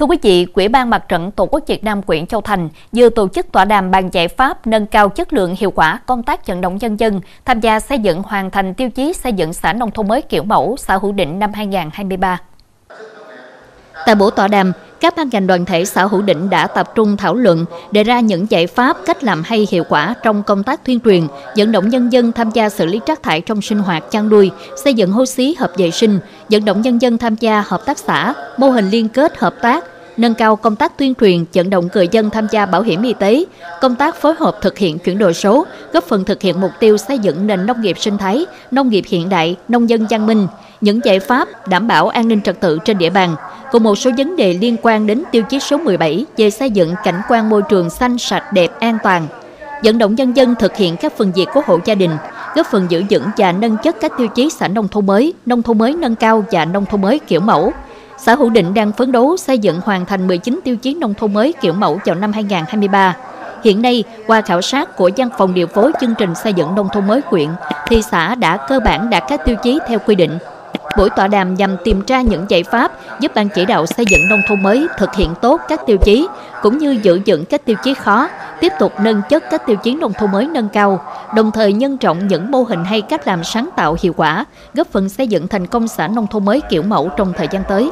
Thưa quý vị, Quỹ ban Mặt trận Tổ quốc Việt Nam quyện Châu Thành vừa tổ chức tọa đàm bàn giải pháp nâng cao chất lượng hiệu quả công tác vận động nhân dân tham gia xây dựng hoàn thành tiêu chí xây dựng xã nông thôn mới kiểu mẫu xã Hữu Định năm 2023. Tại buổi tọa đàm, các ban ngành đoàn thể xã Hữu Định đã tập trung thảo luận, đề ra những giải pháp, cách làm hay hiệu quả trong công tác tuyên truyền, vận động nhân dân tham gia xử lý rác thải trong sinh hoạt chăn nuôi, xây dựng hô xí hợp vệ sinh, vận động nhân dân tham gia hợp tác xã, mô hình liên kết hợp tác, nâng cao công tác tuyên truyền, vận động người dân tham gia bảo hiểm y tế, công tác phối hợp thực hiện chuyển đổi số, góp phần thực hiện mục tiêu xây dựng nền nông nghiệp sinh thái, nông nghiệp hiện đại, nông dân văn minh, những giải pháp đảm bảo an ninh trật tự trên địa bàn, cùng một số vấn đề liên quan đến tiêu chí số 17 về xây dựng cảnh quan môi trường xanh sạch đẹp an toàn. Vận động nhân dân thực hiện các phần việc của hộ gia đình, góp phần giữ vững và nâng chất các tiêu chí xã nông thôn mới, nông thôn mới nâng cao và nông thôn mới kiểu mẫu. Xã Hữu Định đang phấn đấu xây dựng hoàn thành 19 tiêu chí nông thôn mới kiểu mẫu vào năm 2023. Hiện nay, qua khảo sát của văn phòng điều phối chương trình xây dựng nông thôn mới quyện, thì xã đã cơ bản đạt các tiêu chí theo quy định. Buổi tọa đàm nhằm tìm ra những giải pháp giúp ban chỉ đạo xây dựng nông thôn mới thực hiện tốt các tiêu chí, cũng như giữ vững các tiêu chí khó, tiếp tục nâng chất các tiêu chí nông thôn mới nâng cao, đồng thời nhân trọng những mô hình hay cách làm sáng tạo hiệu quả, góp phần xây dựng thành công xã nông thôn mới kiểu mẫu trong thời gian tới.